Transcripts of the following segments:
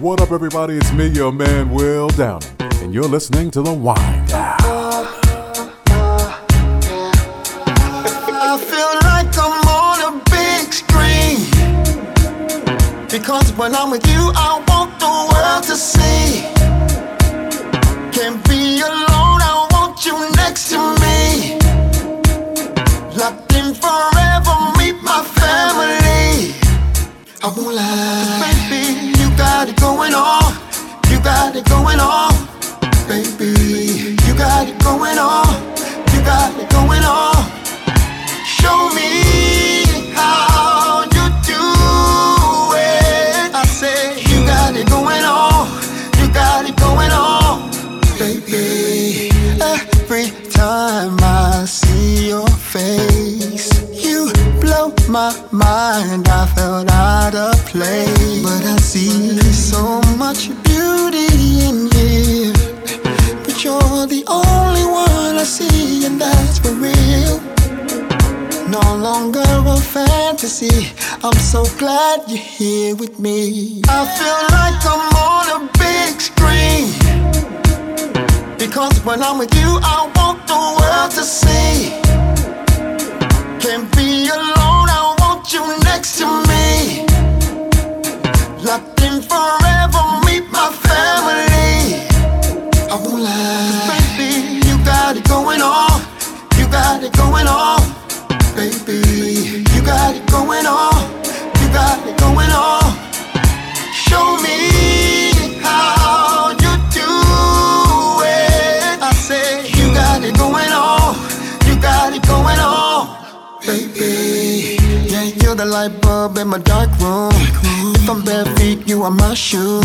What up, everybody? It's me, your man, Will Downing, and you're listening to The Wind Down. I feel like I'm on a big screen. Because when I'm with you, I want the world to see. Can't be alone, I want you next to me. Locked in forever, meet my family. I won't lie. Got it going on. You got it going on. My mind. I felt out of place, but I see so much beauty in you. But you're the only one I see, and that's for real no longer a fantasy. I'm so glad you're here with me. I feel like I'm on a big screen. Because when I'm with you, I want the world to see. Can't be alone, next to me. Locked in forever, meet my family. I won't lie. Baby, you got it going on. You got it going on baby. You got it going on. You got it going on. Show me how you do it. I say you got it going on. You got it going on, baby. Light bulb in my dark room. If I'm bare feet, you are my shoe.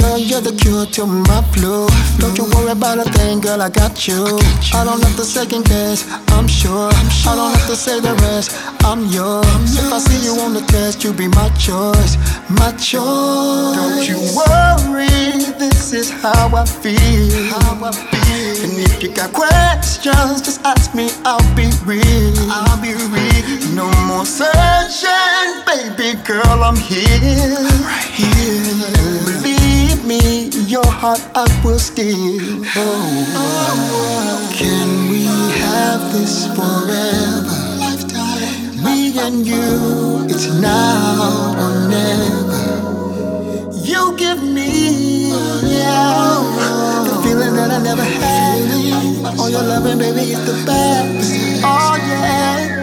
Girl, you're the cure to my flu. Don't you worry about a thing, girl, I got you. I don't have to second guess, I'm sure. I don't have to say the rest, I'm yours. If I see you on the test, you be my choice, my choice. Don't you worry, this is how I feel. How I feel. And if you got questions, just ask me, I'll be real. I'll be real. No more searching, baby girl, I'm here. Right here. Believe me, your heart I will steal. Oh, can we have this forever? Me and you, it's now or never. You give me, yeah, the feeling that I never had. Oh, your loving, baby, is the best. Oh, yeah.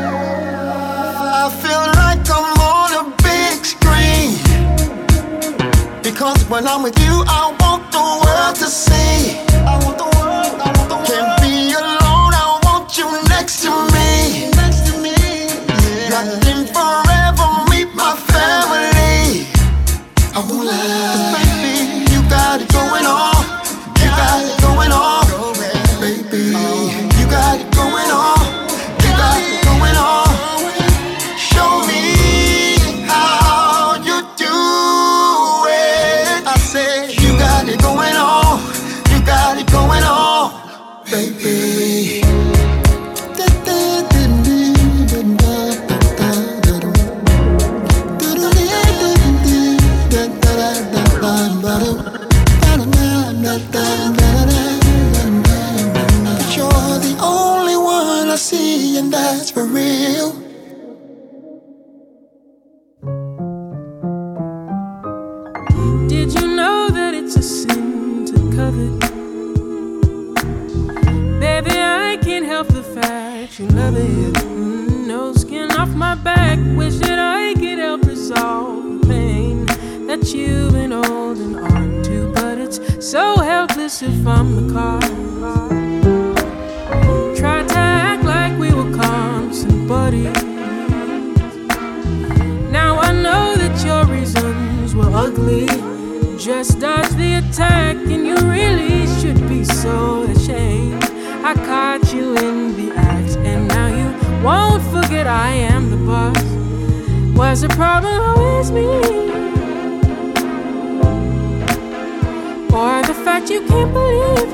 I feel like I'm on a big screen. Because when I'm with you, I want the world to see. I want the world, I want the world. Can't be alone, I want you next to me. Next to me, yeah. Locked forever, meet my family. I won't. If I'm the cause. Tried to act like we were constant buddies. Now I know that your reasons were ugly. Just dodge the attack, and you really should be so ashamed. I caught you in the act, and now you won't forget I am the boss. Was the problem always me? for the fact you can't believe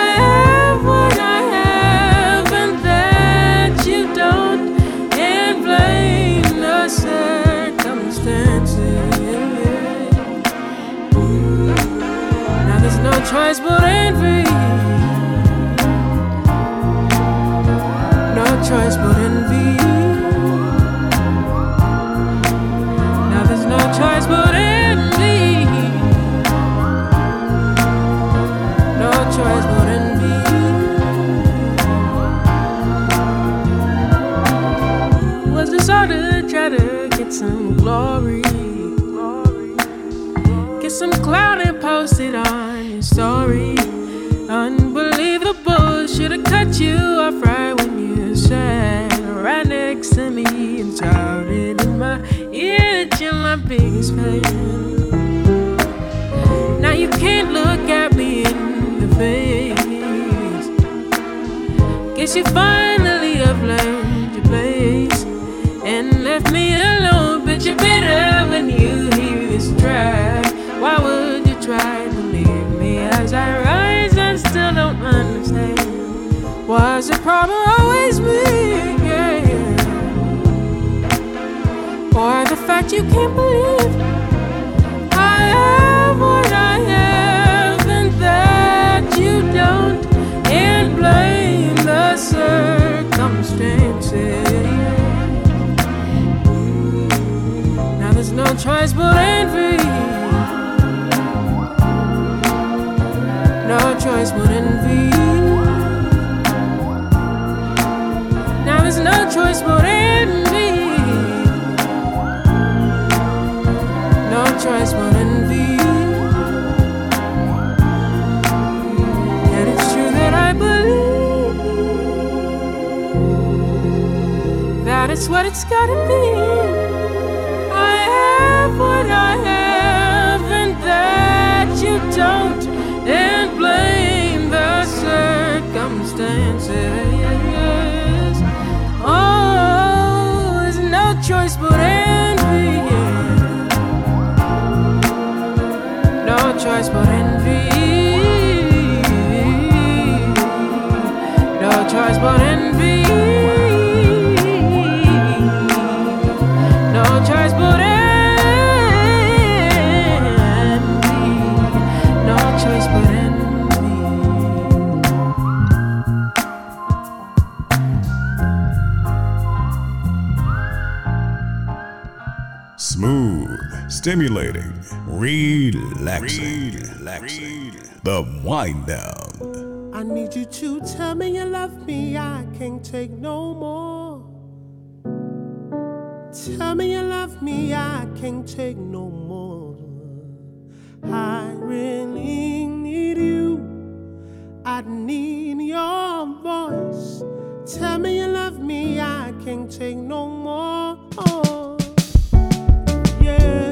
I have what I have and that you don't, and blame the circumstances. Now there's no choice but envy, no choice but. Was this all to get some glory? Get some clout and post it on your story. Unbelievable, should've cut you off right when you sat right next to me and shouted in my ear that you're my biggest fan. Guess you finally have learned your place and left me alone. But you're better when you hear this track. Why would you try to leave me as I rise and still don't understand? Was the problem always me? Yeah. Or the fact you can't believe I have Now there's no choice but envy. No choice but envy. Now there's no choice but envy. No choice but envy. What it's gotta be. I have what I have, and that you don't, and blame the circumstances. Oh, there's no choice but envy. No choice but envy. No choice but envy. Stimulating, relaxing. relaxing. The wind down. I need you to tell me you love me. I can't take no more. Tell me you love me. I can't take no more. I really need you. I need your voice. Tell me you love me. I can't take no more. Oh, yeah, yeah,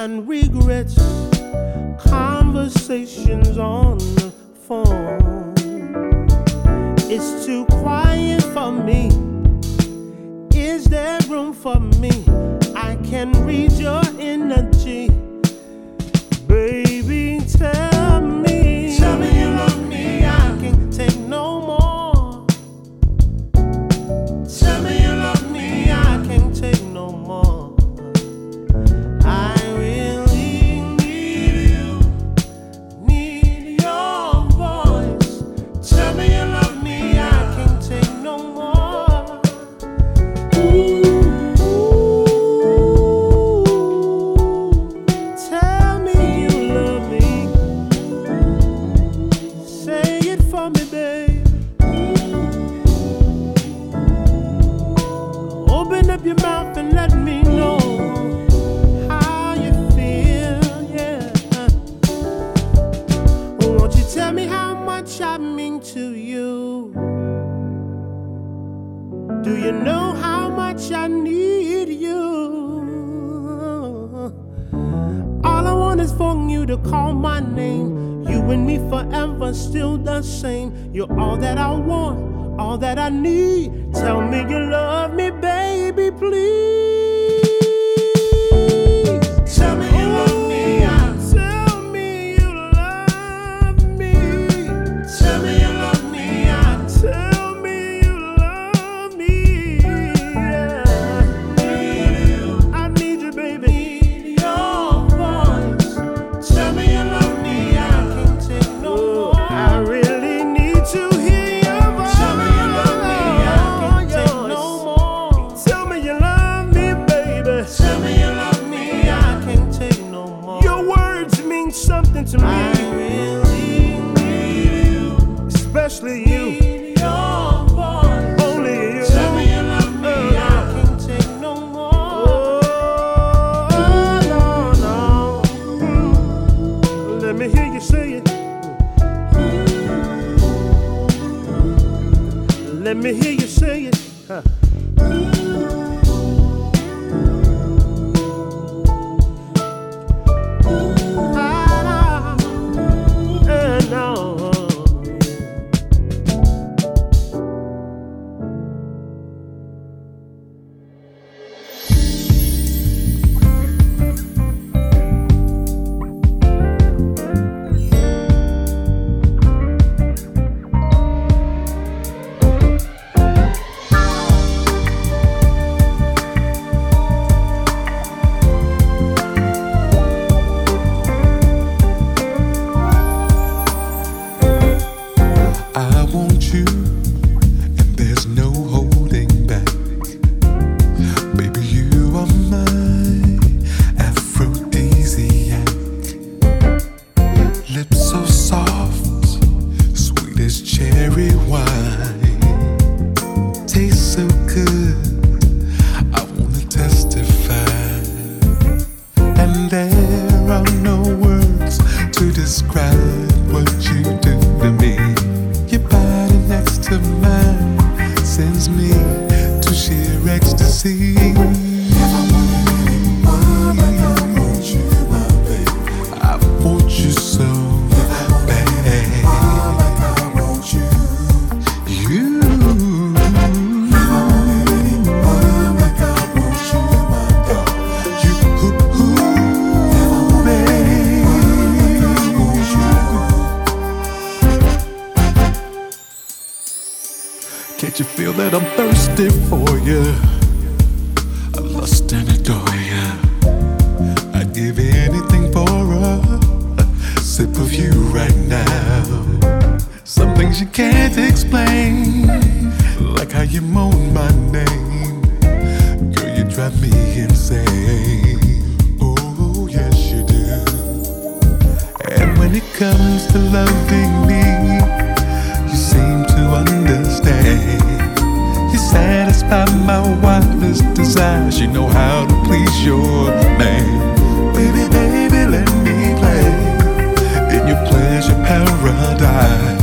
and regrets, made you feel that I'm thirsty for you. I lust and adore you. I'd give anything for a sip of you right now. Some things you can't explain, like how you moan my name. Girl, you drive me insane. Oh, yes, you do. And when it comes to loving me, you seem to understand satisfy my wildest desires. You know how to please your man. Baby, baby, let me play in your pleasure paradise.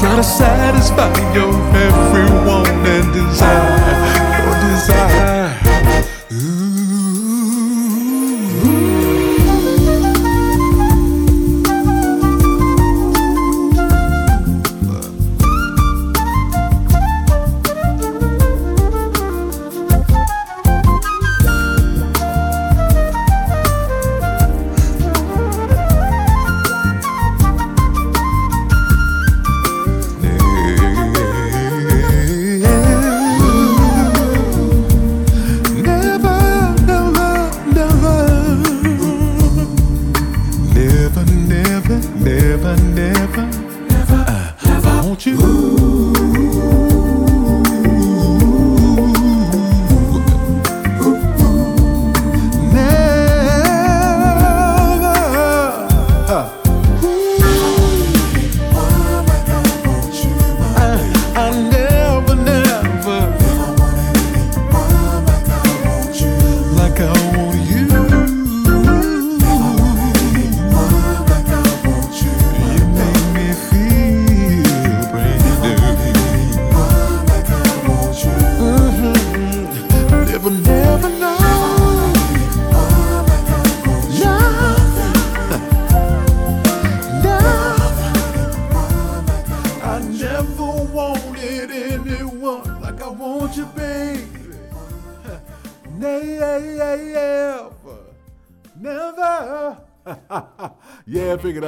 Try to satisfy your every want and desire.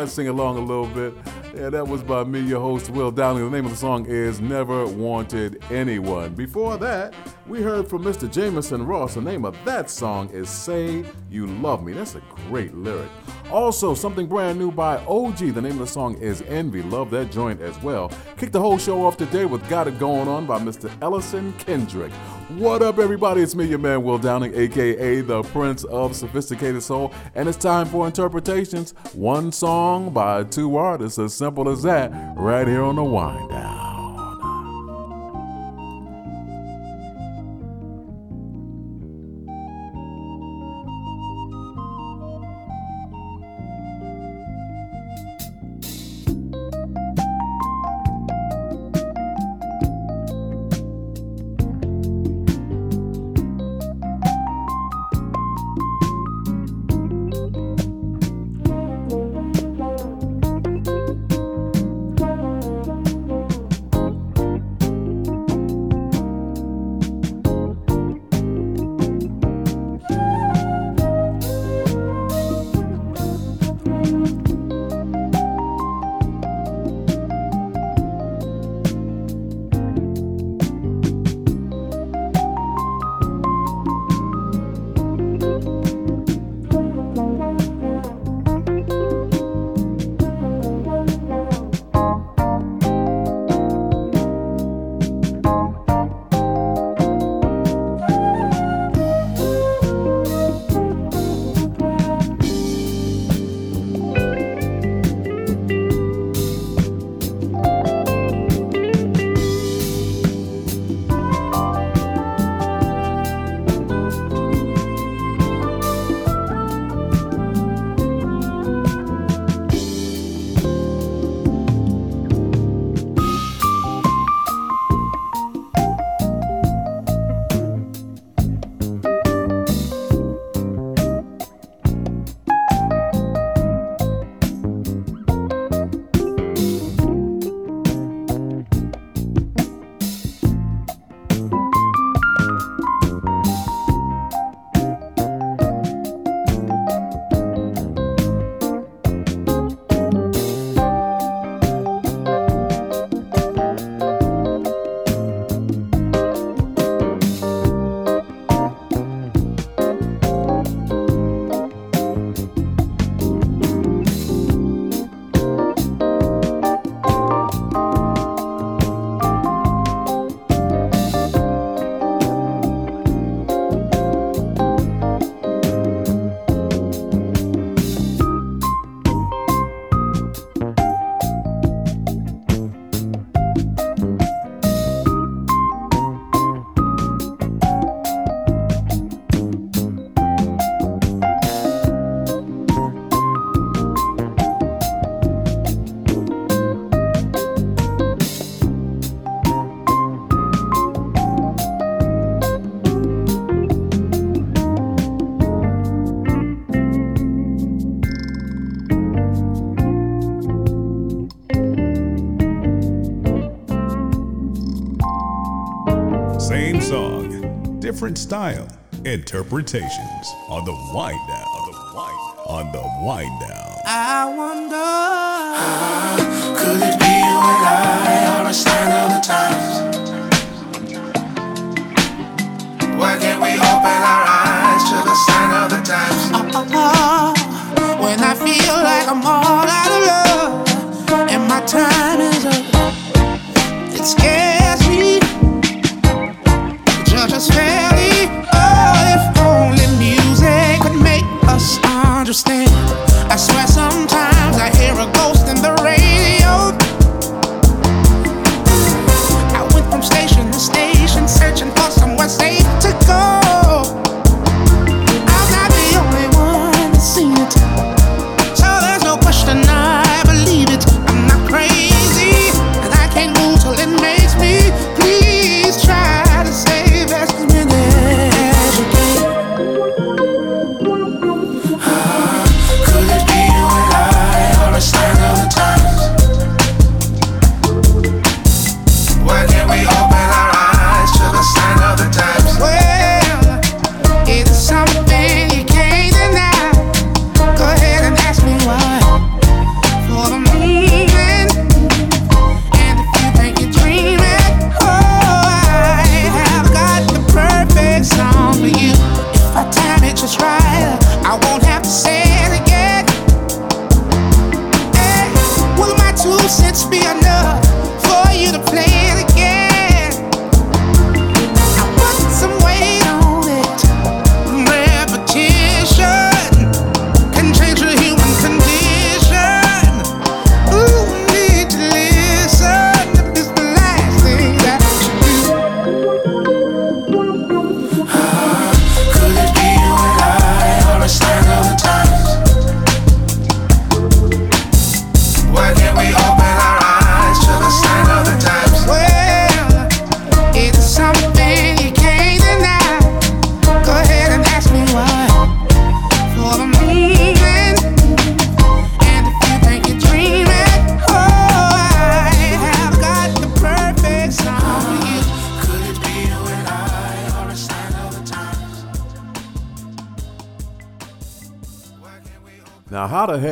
Sing along a little bit. Yeah, that was by me, your host, Will Downing. The name of the song is Never Wanted Anyone. Before that, we heard from Mr. Jameson Ross. The name of that song is Say You Love Me. That's a great lyric. Also, something brand new by OG. The name of the song is Envy. Love that joint as well. Kick the whole show off today with Got It Going On by Mr. Ellison Kendrick. What up, everybody? It's me, your man, Will Downing, aka the Prince of Sophisticated Soul, and it's time for interpretations. One song by two artists, as simple as that, right here on the Wind Down. Different style interpretations on the wind down. On the wind, on the wind down. I wonder. Could it be you and I are a sign of the times? Why can't we open our eyes to the sign of the times? Oh, oh, oh. When I feel like I'm all out of love and my time is up, it scares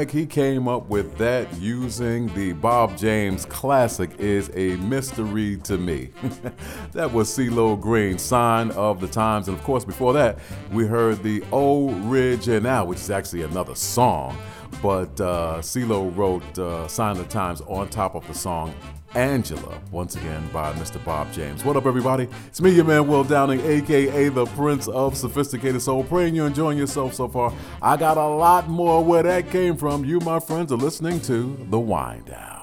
music he came up with that using the Bob James classic is a mystery to me. that was CeeLo Green, Sign of the Times. And of course, before that, we heard the Original, which is actually another song. But uh, CeeLo wrote uh, Sign of the Times on top of the song Angela, once again by Mr. Bob James. What up, everybody? It's me, your man Will Downing, aka the Prince of Sophisticated Soul. Praying you're enjoying yourself so far. I got a lot more where that came from. You, my friends, are listening to The Wind Down.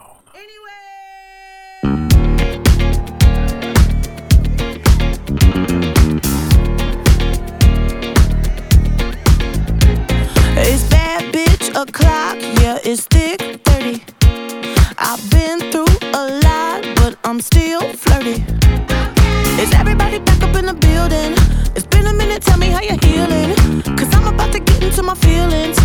It's bad bitch o'clock, yeah, it's thick 30. I've been feelings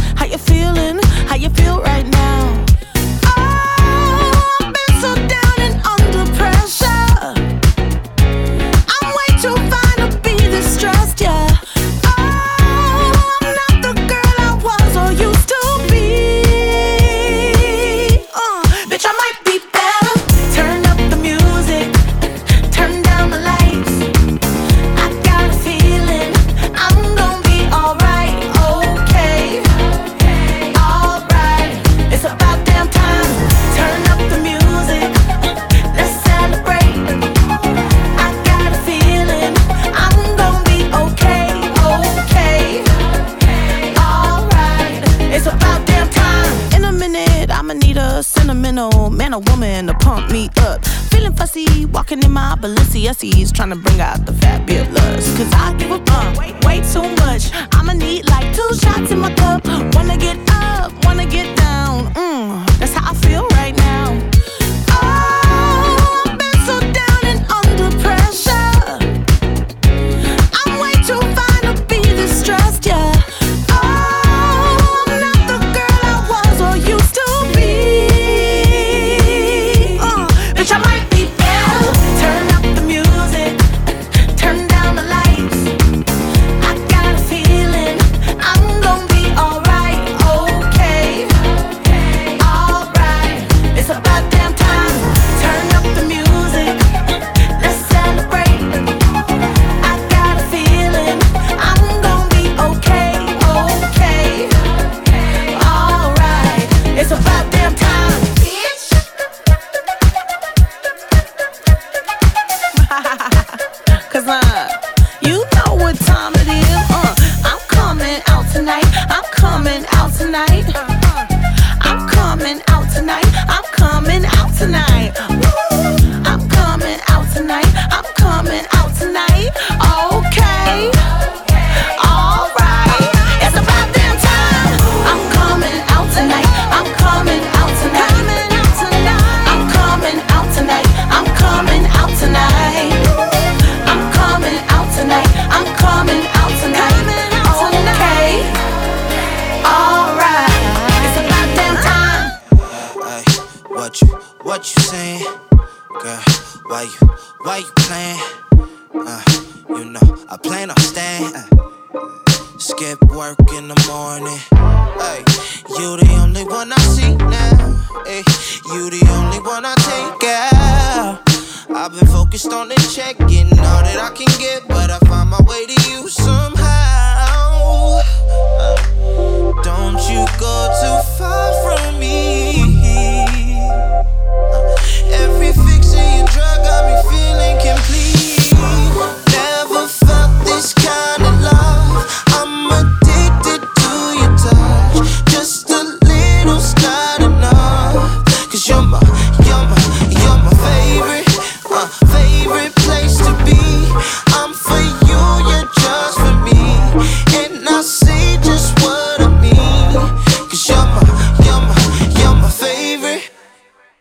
Balenciennes trying to bring out the fabulous. Cause I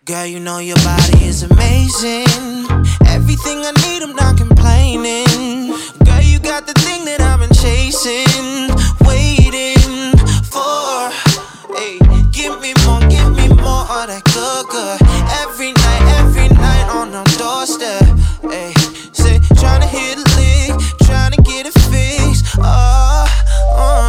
Girl, you know your body is amazing. Everything I need, I'm not complaining. Girl, you got the thing that I've been chasing, waiting for. Hey, give me more, give me more of that good, good. Every night, every night on the doorstep. Hey, say, trying to hit a lick, trying to get it fixed. Oh, uh,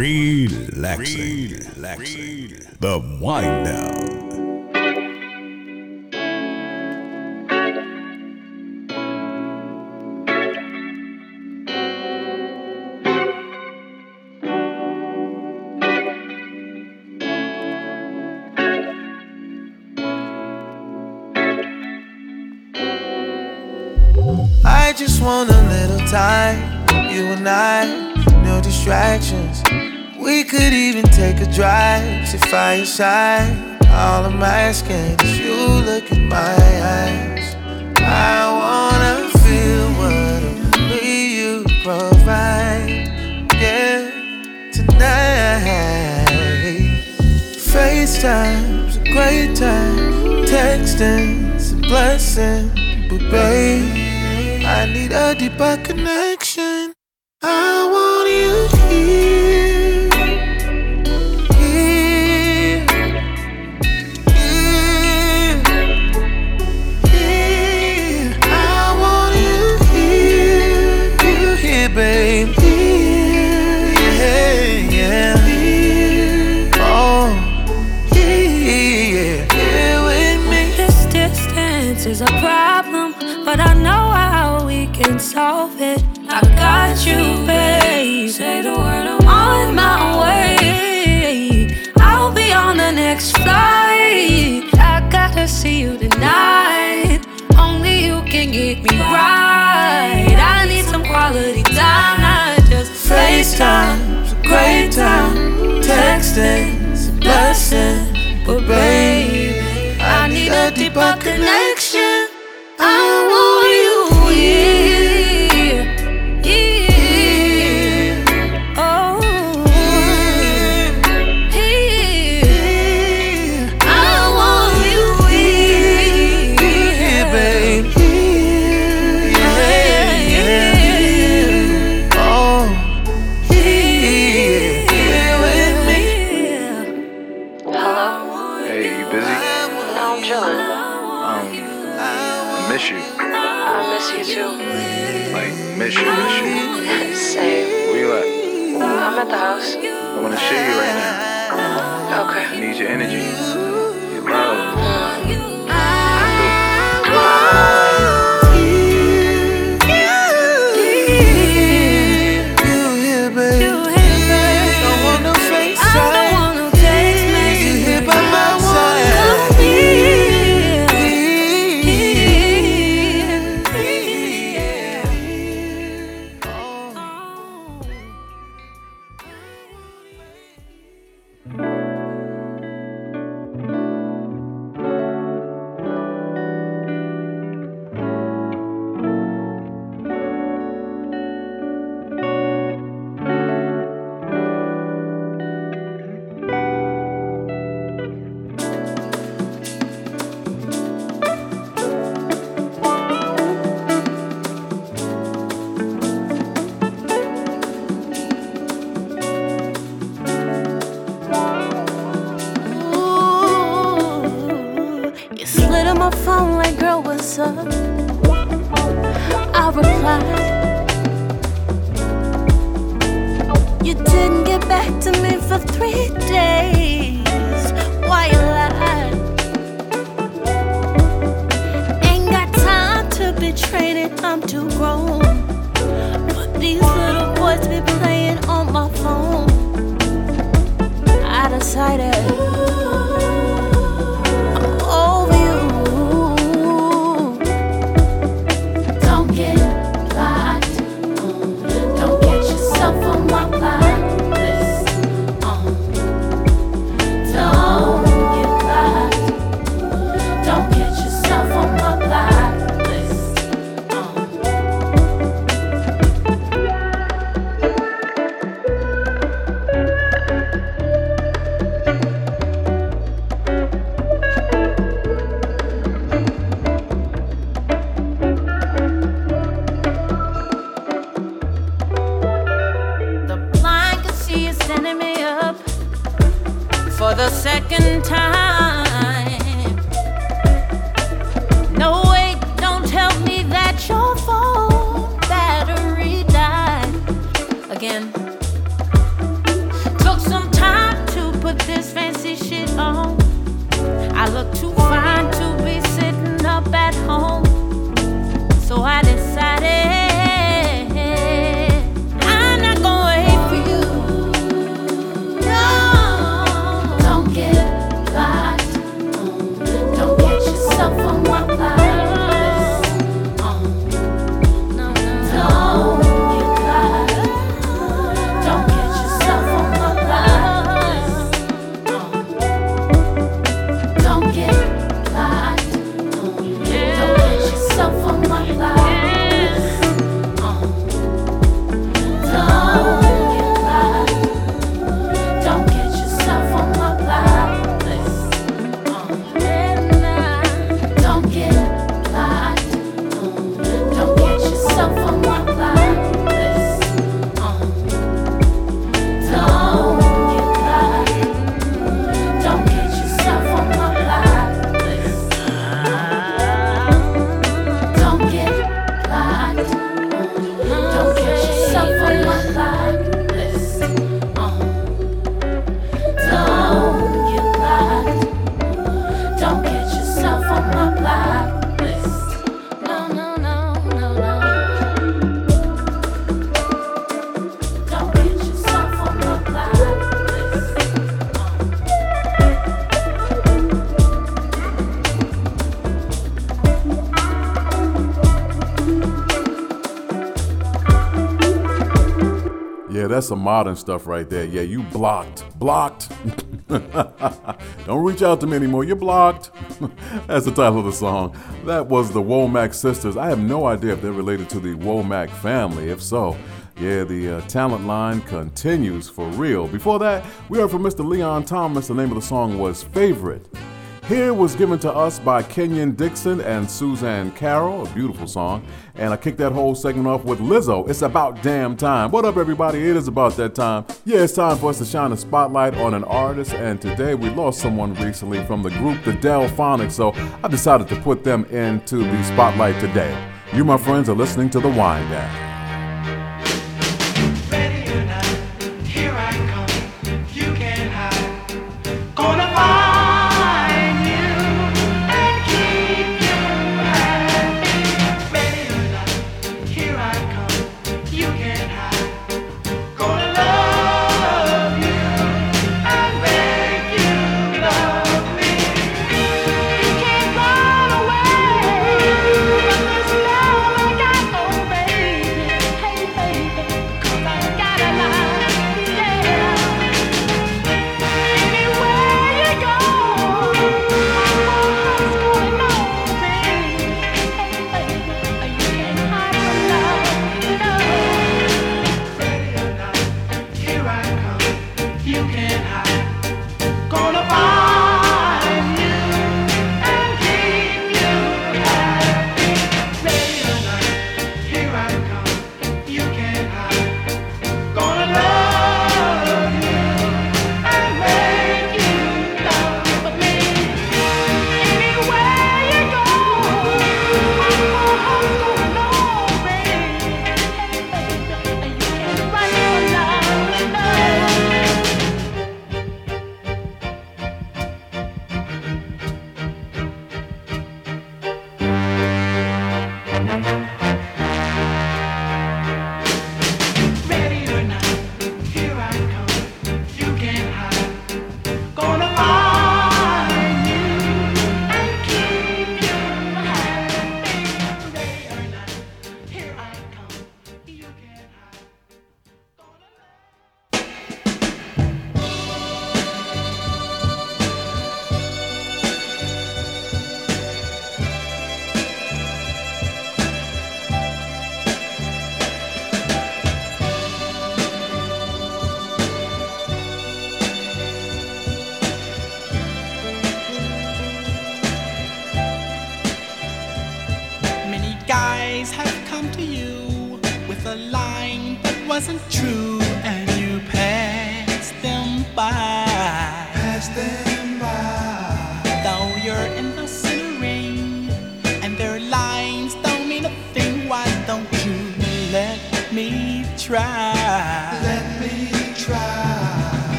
Relaxing. Relaxing. The wind down. I just want a little time, you and I, no distractions. We could even take a drive to fireside. All of my skin is you look in my eyes. I wanna feel what only you provide. Yeah, tonight. FaceTime's a great time. Texting's a blessing. But babe, I need a deeper connection. I want Setting me up for the second time. that's some modern stuff right there. Yeah, you blocked. Blocked. Don't reach out to me anymore. You're blocked. that's the title of the song. That was the Womack Sisters. I have no idea if they're related to the Womack family. If so, yeah, the uh, talent line continues for real. Before that, we heard from Mr. Leon Thomas. The name of the song was Favorite. Here was given to us by Kenyon Dixon and Suzanne Carroll, a beautiful song. And I kicked that whole segment off with Lizzo. It's about damn time. What up, everybody? It is about that time. Yeah, it's time for us to shine a spotlight on an artist. And today we lost someone recently from the group The Delfonics. So I decided to put them into the spotlight today. You, my friends, are listening to The Wind Down.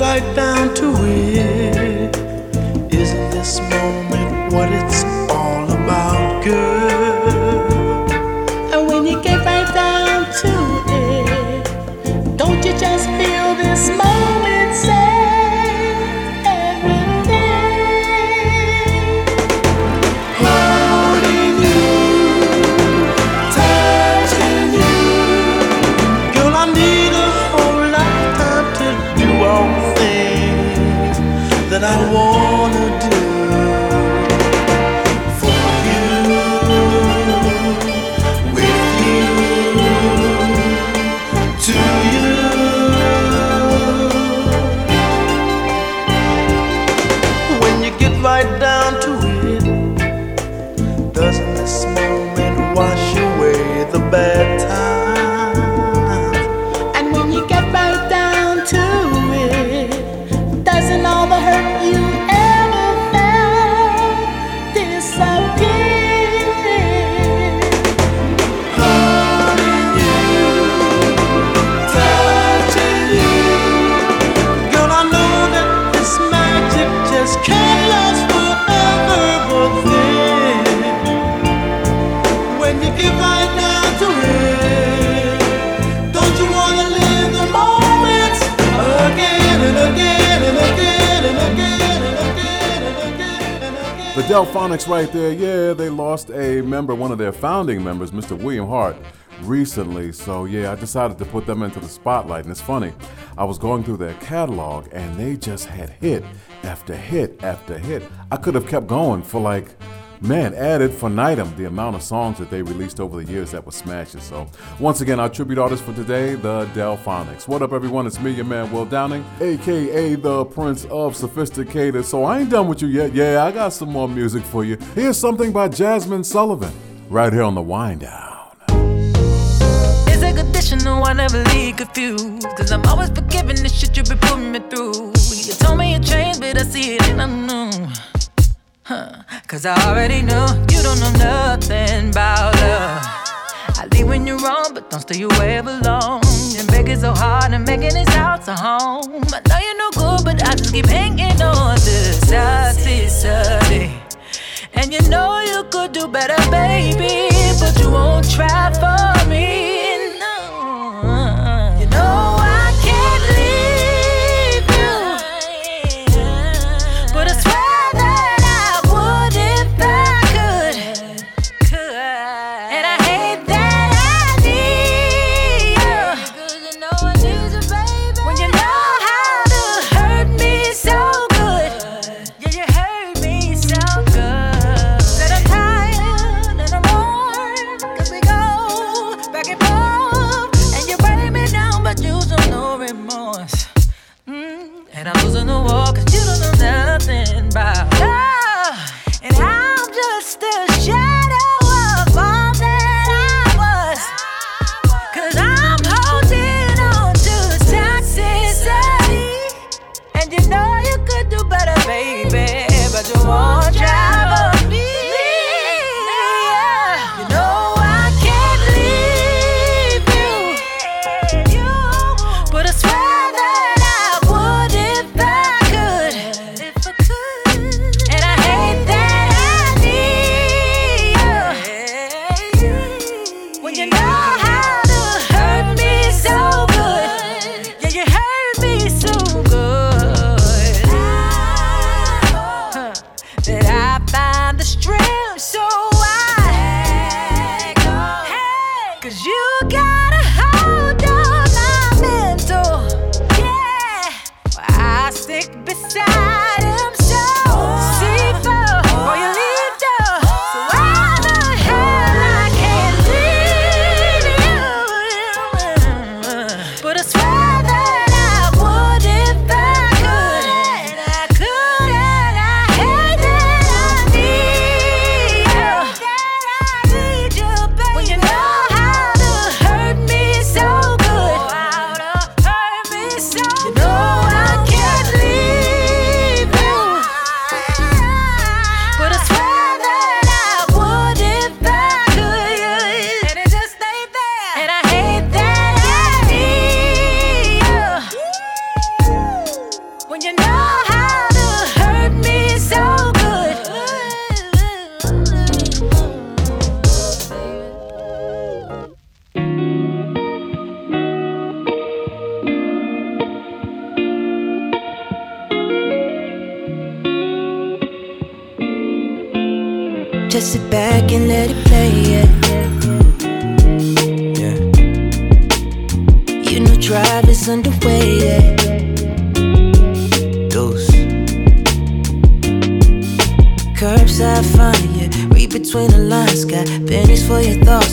Right down to it, isn't this moment what it's all about, girl? Delfonics right there, yeah, they lost a member, one of their founding members, Mr. William Hart, recently. So yeah, I decided to put them into the spotlight. And it's funny, I was going through their catalog and they just had hit after hit after hit. I could have kept going for like, man, ad infinitum the amount of songs that they released over the years that were smashes. So once again, our tribute artist for today, the Delfonics. What up, everyone? It's me, your man Will Downing, aka the Prince of Sophisticated. So I ain't done with you yet. Yeah, I got some more music for you. Here's something by Jazmine Sullivan, right here on the Wind Down. It's a I never leave confused. Cause I'm always forgiving the shit you been putting me through. You told me you changed, but I see it and I know. Cause I already know you don't know nothing about love. I leave when you're wrong, but don't stay away long. And begging so hard and making this house a home. I know you're no good, but I just keep hanging on to toxicity. And you know you could do better, baby, but you won't try for me.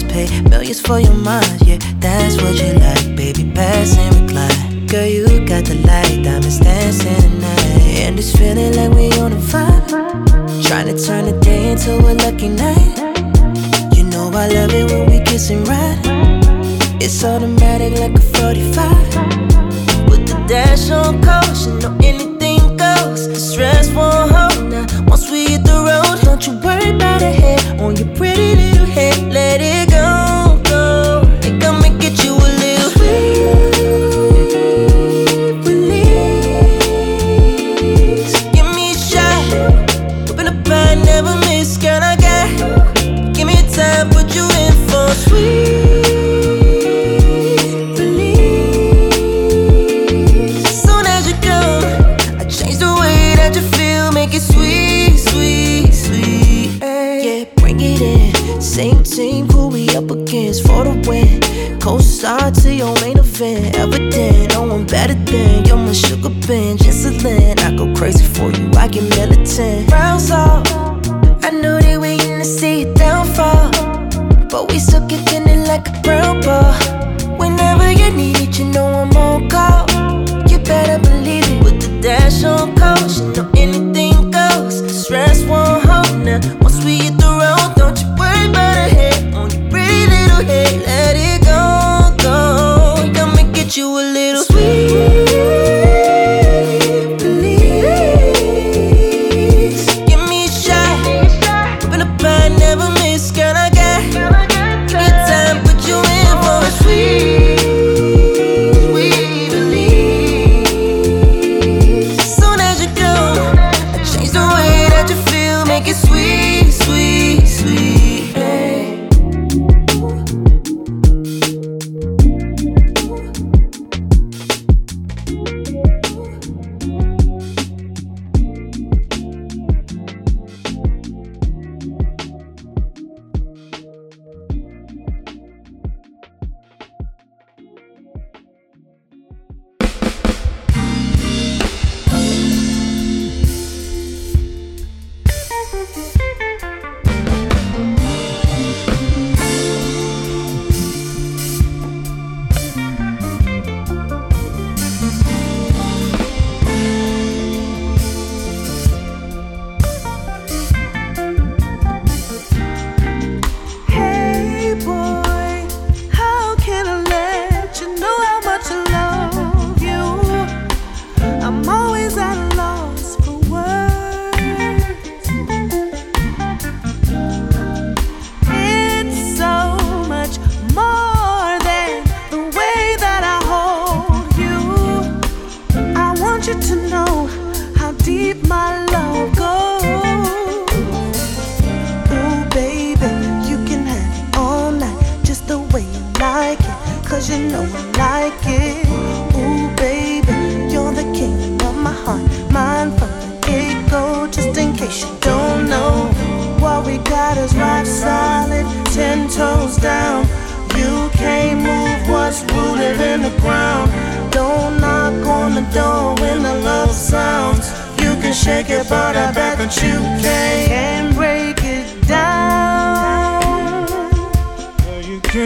pay millions for your mind. Yeah, that's what you like, baby. Pass and recline. Girl, you got the light, diamonds dancing tonight. And it's feeling like we on a vibe. Trying to turn the day into a lucky night. You know I love it when we kissing right. It's automatic like a 45. With the dash on caution, you know anything goes. The stress won't hold now. Once we don't you worry about a hair on your pretty little head, let it I get militant. Rounds off.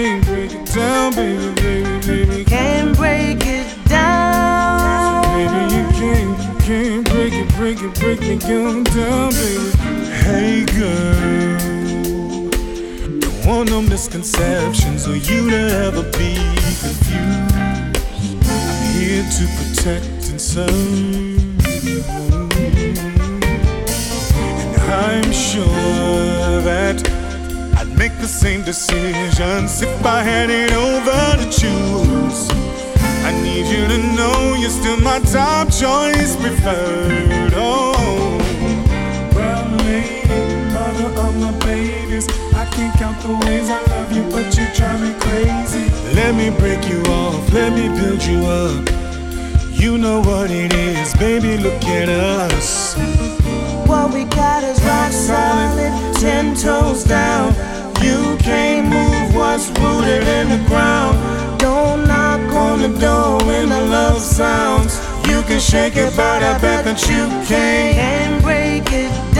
break, break it down, baby, baby, baby. Can't break it down. Baby, you can't, can't break it, break it, break down, baby. Hey, girl. Don't want no misconceptions or you to ever be confused. I'm here to protect and serve. And I'm sure that the same decisions if I had it over to choose. I need you to know you're still my top choice, preferred. Oh, well, lady, mother of my babies, I can't count the ways I love you, but you drive me crazy. Let me break you off, let me build you up. You know what it is, baby, look at us. What we got is rock solid, ten toes down. You can't move what's rooted in the ground. Don't knock on the door when the love sounds. You can shake it, but I bet that you can't. Break it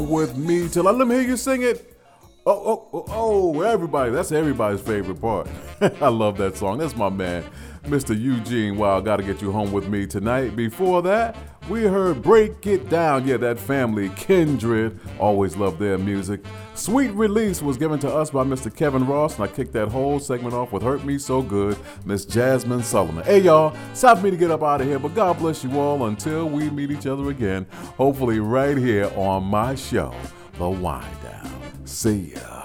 with me till I let me hear you sing it. Oh, oh, oh, oh, everybody. That's everybody's favorite part. I love that song. That's my man, Mr. Eugene Wilde. Gotta get you home with me tonight. Before that, we heard Break It Down. Yeah, that family, Kindred. Always love their music. Sweet Release was given to us by Mr. Kevin Ross, and I kicked that whole segment off with Hurt Me So Good, Miss Jazmine Sullivan. Hey, y'all, it's time for me to get up out of here, but God bless you all until we meet each other again, hopefully right here on my show, The Wind Down. See ya.